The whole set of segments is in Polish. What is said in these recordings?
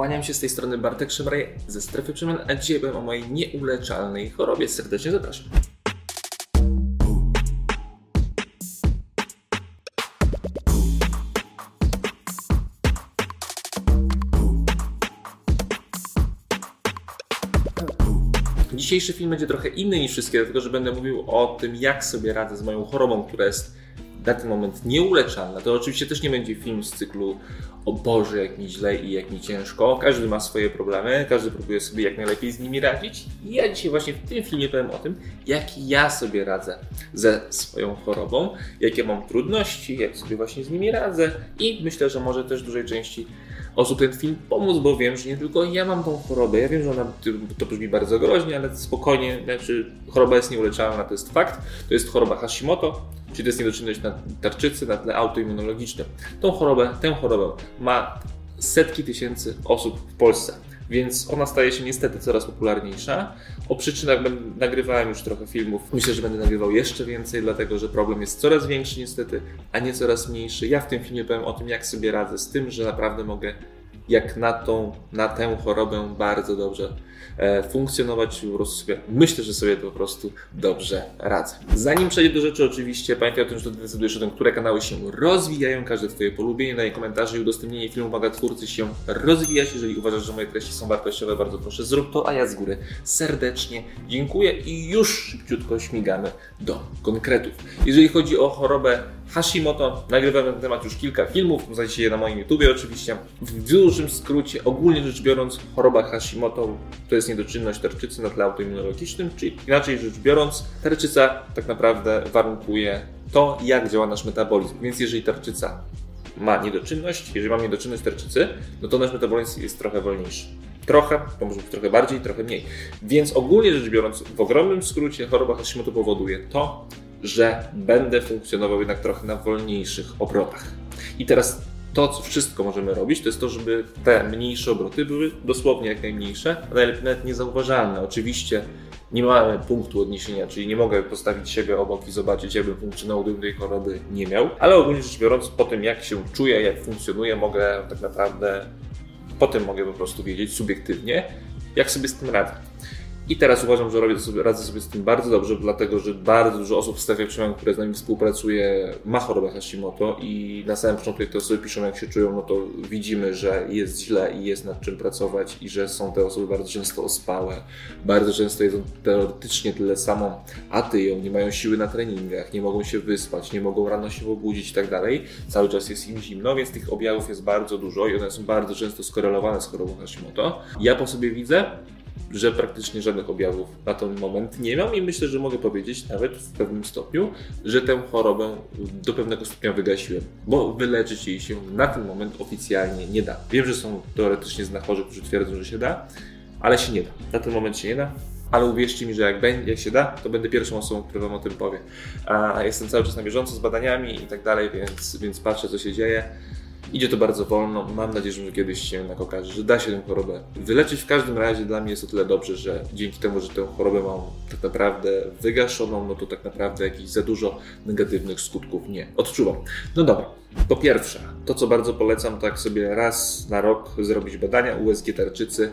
kłaniam się z tej strony Bartek Szemraj ze Strefy Przemian, a dzisiaj powiem o mojej nieuleczalnej chorobie. Serdecznie zapraszam. Dzisiejszy film będzie trochę inny niż wszystkie, dlatego że będę mówił o tym, jak sobie radzę z moją chorobą, która jest na ten moment nieuleczalna. To oczywiście też nie będzie film z cyklu o Boże, jak mi źle i jak mi ciężko. Każdy ma swoje problemy, każdy próbuje sobie jak najlepiej z nimi radzić. I ja dzisiaj właśnie w tym filmie powiem o tym, jak ja sobie radzę ze swoją chorobą, jakie mam trudności, jak sobie właśnie z nimi radzę i myślę, że może też dużej części osób ten film pomóc, bo wiem, że nie tylko ja mam tą chorobę. Ja wiem, że ona to brzmi bardzo groźnie, ale spokojnie, znaczy choroba jest nieuleczalna, to jest fakt. To jest choroba Hashimoto, czyli to jest niedoczynność na tarczycy na tle autoimmunologicznym. Tą chorobę, tę chorobę ma setki tysięcy osób w Polsce więc ona staje się niestety coraz popularniejsza. O przyczynach nagrywałem już trochę filmów. Myślę, że będę nagrywał jeszcze więcej, dlatego że problem jest coraz większy niestety, a nie coraz mniejszy. Ja w tym filmie powiem o tym, jak sobie radzę z tym, że naprawdę mogę jak na, tą, na tę chorobę bardzo dobrze e, funkcjonować. Po prostu sobie, myślę, że sobie po prostu dobrze radzę. Zanim przejdę do rzeczy, oczywiście pamiętaj o tym, że decydujesz o tym, które kanały się rozwijają. Każde Twoje polubienie, daje komentarze i udostępnienie filmu pomaga twórcy się rozwijać. Jeżeli uważasz, że moje treści są wartościowe, bardzo proszę zrób to, a ja z góry serdecznie dziękuję i już szybciutko śmigamy do konkretów. Jeżeli chodzi o chorobę Hashimoto. Nagrywam na ten temat już kilka filmów, znajdziecie je na moim YouTubie oczywiście. W dużym skrócie, ogólnie rzecz biorąc, choroba Hashimoto to jest niedoczynność tarczycy na tle autoimmunologicznym, czyli inaczej rzecz biorąc, tarczyca tak naprawdę warunkuje to, jak działa nasz metabolizm. Więc jeżeli tarczyca ma niedoczynność, jeżeli mam niedoczynność tarczycy, no to nasz metabolizm jest trochę wolniejszy. Trochę, to może być trochę bardziej, trochę mniej. Więc ogólnie rzecz biorąc, w ogromnym skrócie choroba Hashimoto powoduje to, że będę funkcjonował jednak trochę na wolniejszych obrotach. I teraz to, co wszystko możemy robić, to jest to, żeby te mniejsze obroty były dosłownie jak najmniejsze, a najlepiej nawet niezauważalne. Oczywiście nie mamy punktu odniesienia, czyli nie mogę postawić siebie obok i zobaczyć, jakbym funkcjonował, gdybym tej choroby nie miał, ale ogólnie rzecz biorąc, po tym jak się czuję, jak funkcjonuję, mogę tak naprawdę, potem mogę po prostu wiedzieć subiektywnie, jak sobie z tym radzę. I teraz uważam, że robię sobie, radzę sobie z tym bardzo dobrze, dlatego że bardzo dużo osób w strefie przemian, które z nami współpracuje, ma chorobę Hashimoto i na samym początku, jak te osoby piszą, jak się czują, no to widzimy, że jest źle i jest nad czym pracować i że są te osoby bardzo często ospałe, bardzo często jedzą teoretycznie tyle samo, a tyją, nie mają siły na treningach, nie mogą się wyspać, nie mogą rano się obudzić i tak dalej. Cały czas jest im zimno, więc tych objawów jest bardzo dużo i one są bardzo często skorelowane z chorobą Hashimoto. Ja po sobie widzę, że praktycznie żadnych objawów na ten moment nie mam i myślę, że mogę powiedzieć nawet w pewnym stopniu, że tę chorobę do pewnego stopnia wygasiłem, bo wyleczyć jej się na ten moment oficjalnie nie da. Wiem, że są teoretycznie znachorzy, którzy twierdzą, że się da, ale się nie da. Na ten moment się nie da. Ale uwierzcie mi, że jak, będzie, jak się da, to będę pierwszą osobą, która Wam o tym powie. A jestem cały czas na bieżąco z badaniami i tak dalej, więc, więc patrzę, co się dzieje. Idzie to bardzo wolno. Mam nadzieję, że kiedyś się jednak okaże, że da się tę chorobę wyleczyć. W każdym razie dla mnie jest o tyle dobrze, że dzięki temu, że tę chorobę mam tak naprawdę wygaszoną, no to tak naprawdę jakichś za dużo negatywnych skutków nie odczuwam. No dobra. Po pierwsze, to co bardzo polecam, tak sobie raz na rok zrobić badania USG tarczycy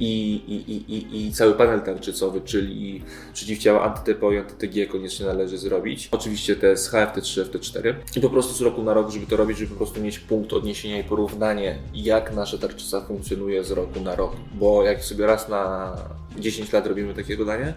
i, i, i, i, cały panel tarczycowy, czyli przeciwciała anty-TPO i anty-TG koniecznie należy zrobić. Oczywiście te z HFT3, FT4 i po prostu z roku na rok, żeby to robić, żeby po prostu mieć punkt odniesienia i porównanie, jak nasza tarczyca funkcjonuje z roku na rok. Bo jak sobie raz na 10 lat robimy takie badanie,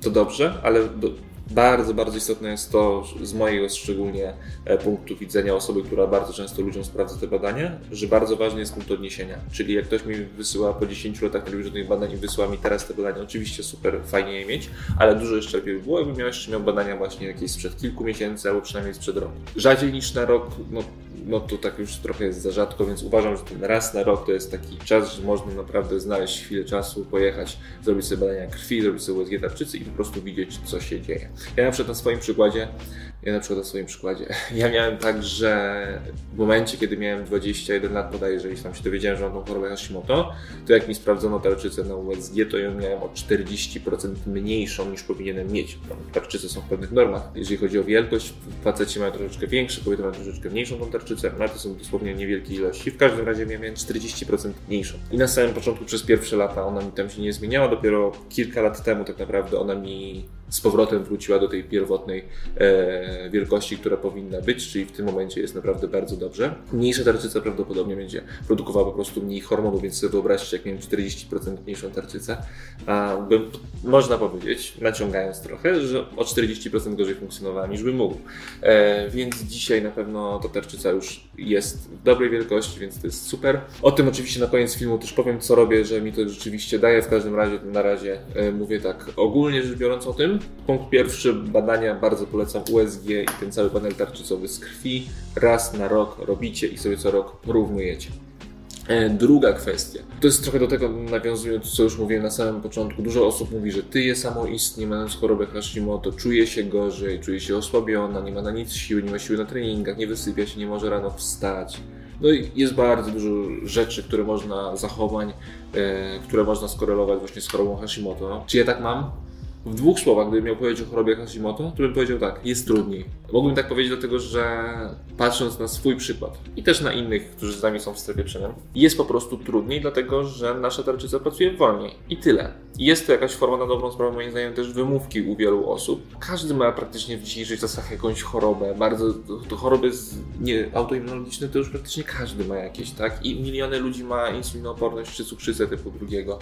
to dobrze, ale do, bardzo, bardzo istotne jest to z mojego szczególnie e, punktu widzenia osoby, która bardzo często ludziom sprawdza te badania, że bardzo ważny jest punkt odniesienia. Czyli jak ktoś mi wysyła po 10 latach żadnych badań i wysyła mi teraz te badania, oczywiście super, fajnie je mieć, ale dużo jeszcze lepiej by było, jakbym miał jeszcze miał badania właśnie jakieś sprzed kilku miesięcy albo przynajmniej sprzed roku. Rzadziej niż na rok, no, no to tak już trochę jest za rzadko, więc uważam, że ten raz na rok to jest taki czas, że można naprawdę znaleźć chwilę czasu, pojechać, zrobić sobie badania krwi, zrobić sobie USG tarczycy i po prostu widzieć, co się dzieje. Ja na przykład na swoim przykładzie Ja na przykład na swoim przykładzie. Ja miałem tak, że w momencie, kiedy miałem 21 lat bodajże, jeśli tam się dowiedziałem, że mam tą chorobę Hashimoto, to jak mi sprawdzono tarczycę na USG, to ją miałem o 40% mniejszą niż powinienem mieć. Tarczyce są w pewnych normach. Jeżeli chodzi o wielkość, faceci mają troszeczkę większe, kobiety mają troszeczkę mniejszą tą tarczycę, ale to są dosłownie niewielkie ilości. W każdym razie miałem 40% mniejszą. I na samym początku przez pierwsze lata ona mi tam się nie zmieniała, dopiero kilka lat temu tak naprawdę ona mi z powrotem wróciła do tej pierwotnej e, wielkości, która powinna być, czyli w tym momencie jest naprawdę bardzo dobrze. Mniejsza tarczyca prawdopodobnie będzie produkowała po prostu mniej hormonów, więc sobie wyobraźcie, jak miałem 40% mniejszą tarczycę, a bym, można powiedzieć, naciągając trochę, że o 40% gorzej funkcjonowałem niż bym mógł. E, więc dzisiaj na pewno ta tarczyca już jest w dobrej wielkości, więc to jest super. O tym oczywiście na koniec filmu też powiem, co robię, że mi to rzeczywiście daje. W każdym razie na razie e, mówię tak ogólnie rzecz biorąc o tym. Punkt pierwszy, badania bardzo polecam USG i ten cały panel tarczycowy z krwi. Raz na rok robicie i sobie co rok porównujecie. E, druga kwestia. To jest trochę do tego nawiązując, co już mówiłem na samym początku. Dużo osób mówi, że tyje samoistnie, mając chorobę Hashimoto, czuje się gorzej, czuje się osłabiona, nie ma na nic siły, nie ma siły na treningach, nie wysypia się, nie może rano wstać. No i jest bardzo dużo rzeczy, które można, zachowań, e, które można skorelować właśnie z chorobą Hashimoto. Czy ja tak mam? W dwóch słowach, gdybym miał powiedzieć o chorobie Hashimoto, to bym powiedział tak, jest trudniej. Mógłbym tak powiedzieć dlatego, że patrząc na swój przykład i też na innych, którzy z nami są w strefie przemian, jest po prostu trudniej, dlatego że nasza tarczyca pracuje wolniej i tyle. Jest to jakaś forma na dobrą sprawę, moim zdaniem, też wymówki u wielu osób. Każdy ma praktycznie w dzisiejszych czasach jakąś chorobę, bardzo, to choroby z, nie, autoimmunologiczne to już praktycznie każdy ma jakieś, tak? I miliony ludzi ma insulinooporność czy cukrzycę typu drugiego.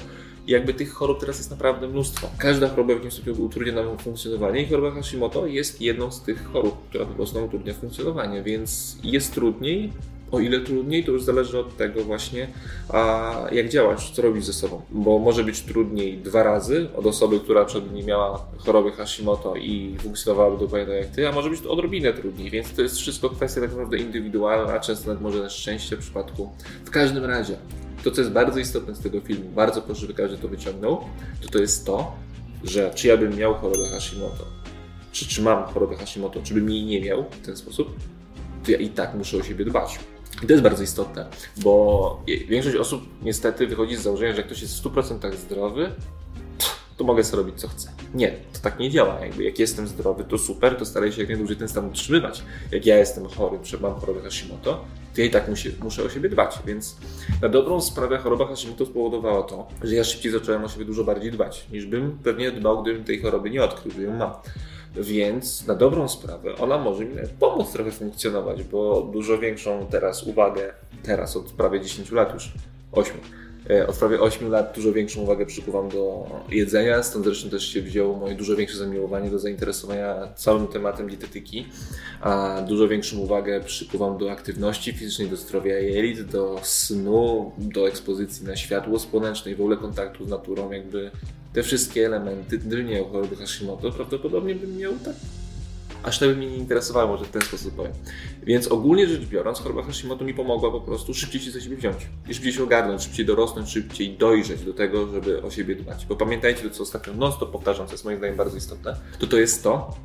I jakby tych chorób teraz jest naprawdę mnóstwo. Każda choroba w jakimś stopniu utrudnia nam funkcjonowanie i choroba Hashimoto jest jedną z tych chorób, która po prostu utrudnia funkcjonowanie, więc jest trudniej, o ile trudniej, to już zależy od tego właśnie, a jak działać, co robić ze sobą. Bo może być trudniej dwa razy od osoby, która przed nim miała choroby Hashimoto i funkcjonowałaby dokładnie tak jak ty, a może być odrobinę trudniej, więc to jest wszystko kwestia tak naprawdę indywidualna, a często nawet może na szczęście w przypadku. W każdym razie, to co jest bardzo istotne z tego filmu, bardzo proszę, żeby każdy to wyciągnął, to to jest to, że czy ja bym miał chorobę Hashimoto, czy, czy mam chorobę Hashimoto, czy bym jej nie miał w ten sposób, to ja i tak muszę o siebie dbać. I to jest bardzo istotne, bo większość osób niestety wychodzi z założenia, że jak ktoś jest w 100% zdrowy, to mogę sobie robić co chcę. Nie, to tak nie działa. Jakby jak jestem zdrowy, to super, to staraj się jak najdłużej ten stan utrzymywać. Jak ja jestem chory, mam chorobę Hashimoto, to ja i tak muszę, muszę o siebie dbać. Więc na dobrą sprawę choroba Hashimoto spowodowała to, że ja szybciej zacząłem o siebie dużo bardziej dbać, niż bym pewnie dbał, gdybym tej choroby nie odkrył, że ją mam. Więc na dobrą sprawę ona może mi pomóc trochę funkcjonować, bo dużo większą teraz uwagę, teraz od prawie 10 lat już, 8, e, od prawie 8 lat dużo większą uwagę przykuwam do jedzenia, stąd zresztą też się wzięło moje dużo większe zamiłowanie do zainteresowania całym tematem dietetyki, a dużo większą uwagę przykuwam do aktywności fizycznej, do zdrowia jelit, do snu, do ekspozycji na światło słoneczne i w ogóle kontaktu z naturą, jakby te wszystkie elementy, gdyby nie miał choroby Hashimoto, prawdopodobnie bym miał tak. Aż tak by mnie nie interesowało, może w ten sposób powiem. Więc ogólnie rzecz biorąc, choroba Hashimoto mi pomogła po prostu szybciej się za siebie wziąć. I szybciej się ogarnąć, szybciej dorosnąć, szybciej dojrzeć do tego, żeby o siebie dbać. Bo pamiętajcie, to co ostatnio non stop powtarzam, co jest moim zdaniem bardzo istotne, to to jest to,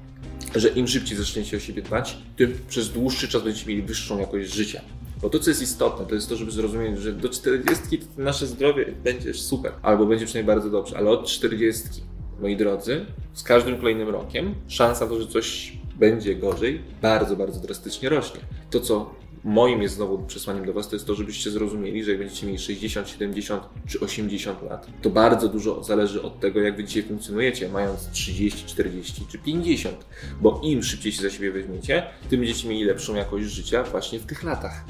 że im szybciej zaczniecie o siebie dbać, tym przez dłuższy czas będziecie mieli wyższą jakość życia. Bo to, co jest istotne, to jest to, żeby zrozumieć, że do 40 nasze zdrowie będzie super, albo będzie przynajmniej bardzo dobrze, ale od 40, moi drodzy, z każdym kolejnym rokiem szansa to, że coś będzie gorzej, bardzo, bardzo drastycznie rośnie. To, co moim jest znowu przesłaniem do Was, to jest to, żebyście zrozumieli, że jak będziecie mieli 60, 70 czy 80 lat, to bardzo dużo zależy od tego, jak Wy dzisiaj funkcjonujecie, mając 30, 40 czy 50. Bo im szybciej się za siebie weźmiecie, tym będziecie mieli lepszą jakość życia właśnie w tych latach.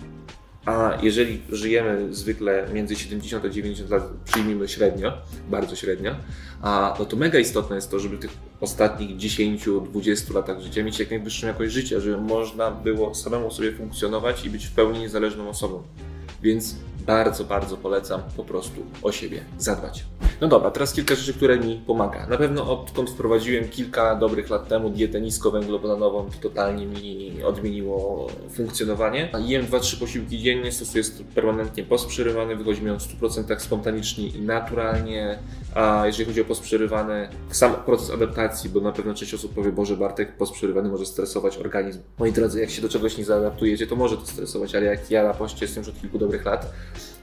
A jeżeli żyjemy zwykle między 70 a 90 lat, przyjmijmy średnio, bardzo średnio, a no to mega istotne jest to, żeby tych ostatnich 10-20 latach życia mieć jak najwyższą jakość życia, żeby można było samemu sobie funkcjonować i być w pełni niezależną osobą. Więc bardzo, bardzo polecam po prostu o siebie zadbać. No dobra, teraz kilka rzeczy, które mi pomaga. Na pewno odkąd wprowadziłem kilka dobrych lat temu dietę niskowęglowodanową, to totalnie mi odmieniło funkcjonowanie. Jem 2-3 posiłki dziennie, stosuję permanentnie post przerywany, wychodzi mi on w 100% spontanicznie i naturalnie. A jeżeli chodzi o post przerywany, sam proces adaptacji, bo na pewno część osób powie, Boże Bartek, post przerywany może stresować organizm. Moi drodzy, jak się do czegoś nie zaadaptujecie, to może to stresować, ale jak ja na poście jestem już od kilku dobrych lat,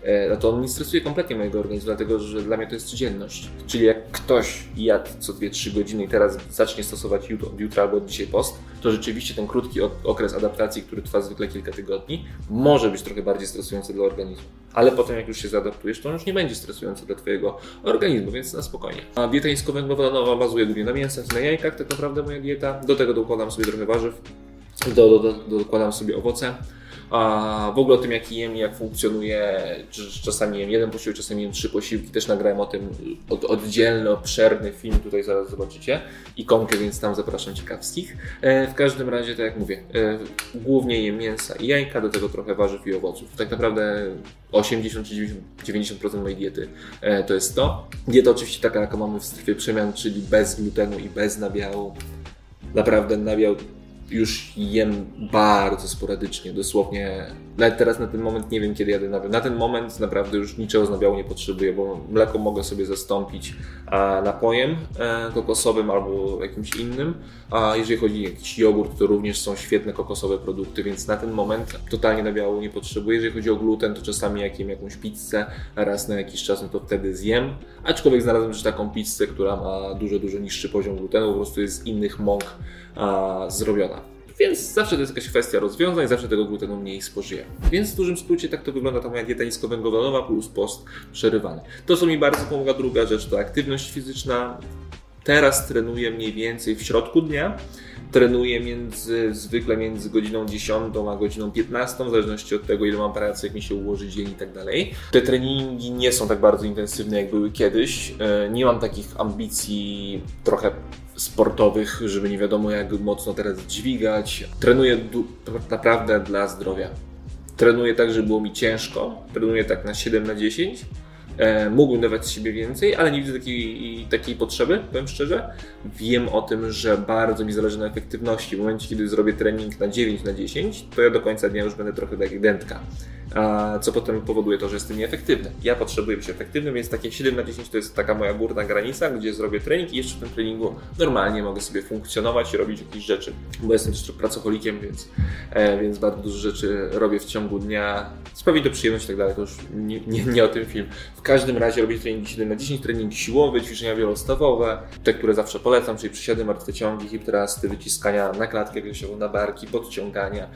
e, no to on nie stresuje kompletnie mojego organizmu, dlatego że dla mnie to jest codzienność. Czyli jak ktoś jadł co 2-3 godziny i teraz zacznie stosować jutro, jutro albo dzisiaj post, to rzeczywiście ten krótki okres adaptacji, który trwa zwykle kilka tygodni, może być trochę bardziej stresujący dla organizmu. Ale potem jak już się zaadaptujesz, to on już nie będzie stresujący dla Twojego organizmu, więc na spokojnie. A dieta niskowęglowodanowa bazuje głównie na mięsach na jajkach, tak naprawdę moja dieta. Do tego dokładam sobie trochę warzyw, do, do, do, dokładam sobie owoce. A w ogóle o tym, jak jem i jak funkcjonuje, czasami jem jeden posiłek, czasami jem trzy posiłki, też nagrałem o tym od, oddzielny, obszerny film, tutaj zaraz zobaczycie, ikonkę, więc tam zapraszam ciekawskich. E, w każdym razie, tak jak mówię, e, głównie jem mięsa i jajka, do tego trochę warzyw i owoców. Tak naprawdę 80-90% mojej diety e, to jest to. Dieta oczywiście taka, jaką mamy w strefie przemian, czyli bez glutenu i bez nabiału. Naprawdę nabiał już jem bardzo sporadycznie, dosłownie. Nawet teraz na ten moment nie wiem, kiedy jadę nabiał. Na ten moment naprawdę już niczego z nabiału nie potrzebuję, bo mleko mogę sobie zastąpić napojem e, kokosowym albo jakimś innym. A jeżeli chodzi o jakiś jogurt, to również są świetne kokosowe produkty, więc na ten moment totalnie nabiału nie potrzebuję. Jeżeli chodzi o gluten, to czasami jak jem jakąś pizzę raz na jakiś czas, no to wtedy zjem. Aczkolwiek znalazłem też taką pizzę, która ma dużo, dużo niższy poziom glutenu, po prostu jest z innych mąk a, zrobiona. Więc zawsze to jest jakaś kwestia rozwiązań, zawsze tego glutenu mniej spożyję. Więc w dużym skrócie tak to wygląda ta moja dieta niskowęglowodanowa plus post przerywany. To, co mi bardzo pomaga, druga rzecz, to aktywność fizyczna. Teraz trenuję mniej więcej w środku dnia. Trenuję między, zwykle między godziną 10 a godziną 15, w zależności od tego, ile mam pracy, jak mi się ułoży dzień i tak dalej. Te treningi nie są tak bardzo intensywne, jak były kiedyś. E, nie mam takich ambicji trochę sportowych, żeby nie wiadomo jak mocno teraz dźwigać. Trenuję naprawdę dla zdrowia. Trenuję tak, żeby było mi ciężko. Trenuję tak na 7 na 10. E, mógłbym dawać z siebie więcej, ale nie widzę takiej, takiej potrzeby, powiem szczerze. Wiem o tym, że bardzo mi zależy na efektywności. W momencie, kiedy zrobię trening na 9 na 10, to ja do końca dnia już będę trochę tak jak dętka co potem powoduje to, że jestem nieefektywny. Ja potrzebuję być efektywny, więc takie 7 na 10 to jest taka moja górna granica, gdzie zrobię trening i jeszcze w tym treningu normalnie mogę sobie funkcjonować i robić jakieś rzeczy, bo jestem też pracocholikiem, więc, e, więc bardzo dużo rzeczy robię w ciągu dnia. Sprawi to przyjemność i tak dalej, to już nie, nie, nie, o tym film. W każdym razie robię treningi 7 na 10, treningi siłowe, ćwiczenia wielostawowe, te, które zawsze polecam, czyli przysiady, martwe ciągi, hiptrasty, wyciskania na klatkę piersiową, na barki, podciągania,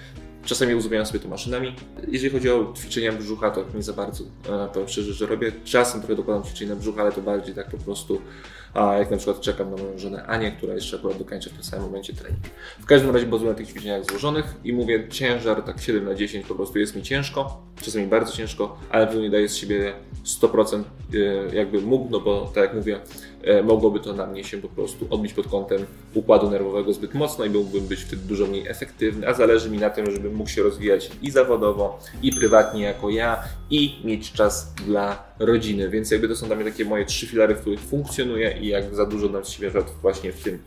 Czasami uzupełniam sobie to maszynami. Jeżeli chodzi o ćwiczenia brzucha, to nie za bardzo. E, powiem szczerze, że robię czasem trochę dokładam ćwiczenia brzucha, ale to bardziej tak po prostu, a jak na przykład czekam na moją żonę Anię, która jeszcze akurat dokończy w tym samym momencie trening. W każdym razie bazuję na tych ćwiczeniach złożonych i mówię, ciężar tak 7 na 10 po prostu jest mi ciężko, czasami bardzo ciężko, ale w nie daję z siebie 100% e, jakby mógł, no bo tak jak mówię, mogłoby to na mnie się po prostu odbić pod kątem układu nerwowego zbyt mocno i mógłbym być wtedy dużo mniej efektywny, a zależy mi na tym, żebym mógł się rozwijać i zawodowo, i prywatnie jako ja, i mieć czas dla rodziny. Więc jakby to są dla mnie takie moje trzy filary, w których funkcjonuję i jak za dużo dam siebie właśnie w tym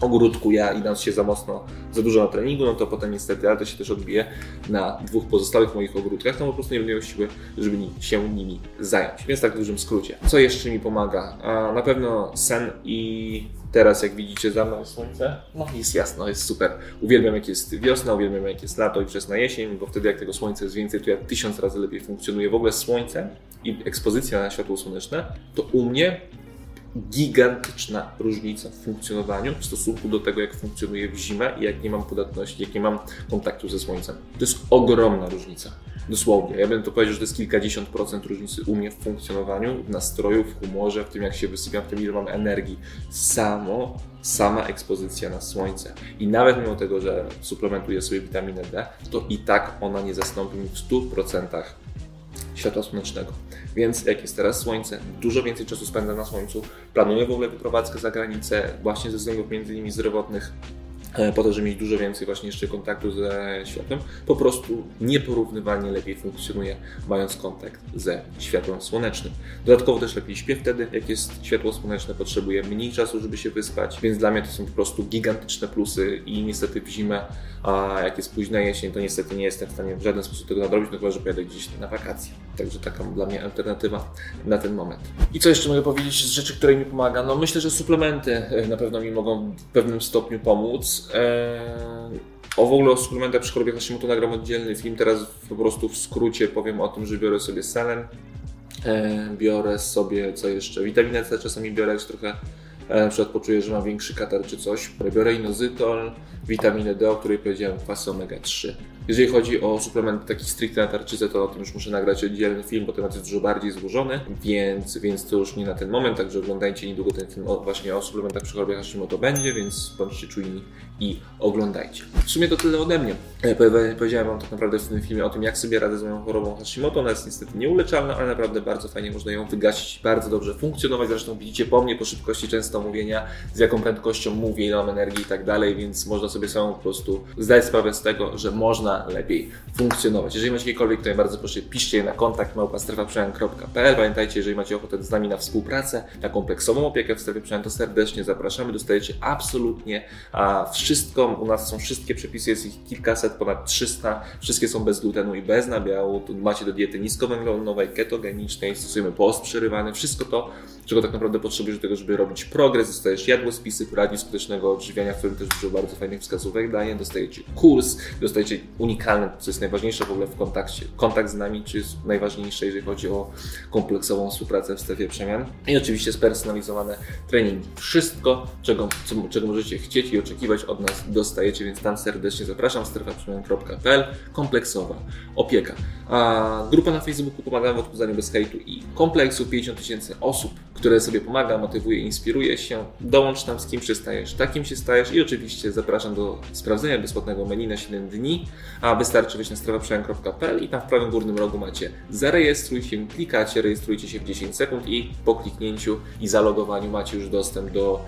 ogródku ja idąc się za mocno, za dużo na treningu, no to potem niestety, ale to się też odbije na dwóch pozostałych moich ogródkach, to po prostu nie będę miał siły, żeby się nimi zająć. Więc tak w dużym skrócie. Co jeszcze mi pomaga? A na pewno sen i teraz jak widzicie za mną słońce, no jest jasno, jest super. Uwielbiam jak jest wiosna, uwielbiam jak jest lato i wczesna jesień, bo wtedy jak tego słońca jest więcej, to ja tysiąc razy lepiej funkcjonuję. W ogóle słońce i ekspozycja na światło słoneczne, to u mnie gigantyczna różnica w funkcjonowaniu w stosunku do tego, jak funkcjonuje w zimę i jak nie mam podatności, jak nie mam kontaktu ze słońcem. To jest ogromna różnica. Dosłownie. Ja bym to powiedział, że to jest kilkadziesiąt procent różnicy u mnie w funkcjonowaniu, w nastroju, w humorze, w tym jak się wysypiam, w tym ile mam energii. Samo, sama ekspozycja na słońce. I nawet mimo tego, że suplementuję sobie witaminę D, to i tak ona nie zastąpi mi w 100% światła słonecznego. Więc jak jest teraz słońce, dużo więcej czasu spędzam na słońcu. Planuję w ogóle wyprowadzkę za granicę właśnie ze względów między innymi zdrowotnych. E, po to, żeby mieć dużo więcej właśnie jeszcze kontaktu ze światłem, po prostu nieporównywalnie lepiej funkcjonuje, mając kontakt ze światłem słonecznym. Dodatkowo też lepiej śpię wtedy, jak jest światło słoneczne, potrzebuje mniej czasu, żeby się wyspać, więc dla mnie to są po prostu gigantyczne plusy i niestety w zimę, a jak jest późna jesień, to niestety nie jestem w stanie w żaden sposób tego nadrobić, no chyba, że pojadę gdzieś na wakacje. Także taka dla mnie alternatywa na ten moment. I co jeszcze mogę powiedzieć z rzeczy, które mi pomaga? No myślę, że suplementy e, na pewno mi mogą w pewnym stopniu pomóc. Eee... O w ogóle o suplementach przy chorobie Hashimoto nagram oddzielny film. Teraz po prostu w skrócie powiem o tym, że biorę sobie selen, e, biorę sobie co jeszcze, witaminę C czasami biorę, jak trochę e, na przykład poczuję, że mam większy katar czy coś. Biorę inozytol, witaminę D, o której powiedziałem, kwasy omega-3. Jeżeli chodzi o suplementy taki stricte na tarczycę, to o tym już muszę nagrać oddzielny film, bo temat jest dużo bardziej złożony, więc, więc to już nie na ten moment, także oglądajcie niedługo ten film właśnie o suplementach przy chorobie Hashimoto będzie, więc bądźcie czujni i oglądajcie. W sumie to tyle ode mnie. E, powiedziałem Wam tak naprawdę w tym filmie o tym, jak sobie radzę z moją chorobą Hashimoto. Ona jest niestety nieuleczalna, ale naprawdę bardzo fajnie można ją wygasić, bardzo dobrze funkcjonować. Zresztą widzicie po mnie, po szybkości często mówienia, z jaką prędkością mówię, ile mam energii i tak dalej, więc można sobie samą po prostu zdać sprawę z tego, że można lepiej funkcjonować. Jeżeli macie jakiekolwiek, to ja bardzo proszę piszcie na kontakt małpastrefaprzemian.pl. Pamiętajcie, jeżeli macie ochotę z nami na współpracę, na kompleksową opiekę w strefie przemian, to serdecznie zapraszamy. Dostajecie absolutnie a, wszystko. U nas są wszystkie przepisy, jest ich kilkaset, ponad 300. Wszystkie są bez glutenu i bez nabiału. Tu macie do diety niskowęglowodanowej, ketogenicznej, stosujemy post przerywany. Wszystko to, czego tak naprawdę potrzebujesz do tego, żeby robić progres. Dostajesz jadłospisy, poradni skutecznego odżywiania, w którym też dużo bardzo fajnych wskazówek daje. Dostajecie kurs, dostajecie unikalny, co jest najważniejsze w ogóle w kontakcie. Kontakt z nami, czy jest najważniejsze, jeżeli chodzi o kompleksową współpracę w strefie przemian. I oczywiście spersonalizowane treningi. Wszystko, czego, co, czego możecie chcieć i oczekiwać od nas, dostajecie, więc tam serdecznie zapraszam. strefaprzemian.pl Kompleksowa opieka. A grupa na Facebooku Pomagamy w odchudzaniu bez hejtu i kompleksu 50 tysięcy osób, które sobie pomaga, motywuje, inspiruje się. Dołącz tam z kim przystajesz, takim się stajesz i oczywiście zapraszam do sprawdzenia bezpłatnego menu na 7 dni, a wystarczy wejść na strefaprzemian.pl i tam w prawym górnym rogu macie zarejestruj się, klikacie, rejestrujcie się w 10 sekund i po kliknięciu i zalogowaniu macie już dostęp do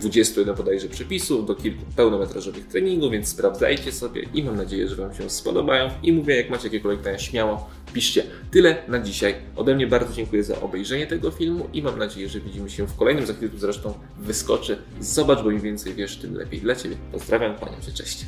21 bodajże przepisów, do kilku pełnometrażowych treningów, więc sprawdzajcie sobie i mam nadzieję, że Wam się spodobają. I mówię, jak macie jakiekolwiek pytania, śmiało piszcie. Tyle na dzisiaj. Ode mnie bardzo dziękuję za obejrzenie tego filmu i mam nadzieję, że widzimy się w kolejnym. Za chwilę tu zresztą wyskoczy. Zobacz, bo im więcej wiesz, tym lepiej dla Ciebie. Pozdrawiam, kłaniam się, cześć.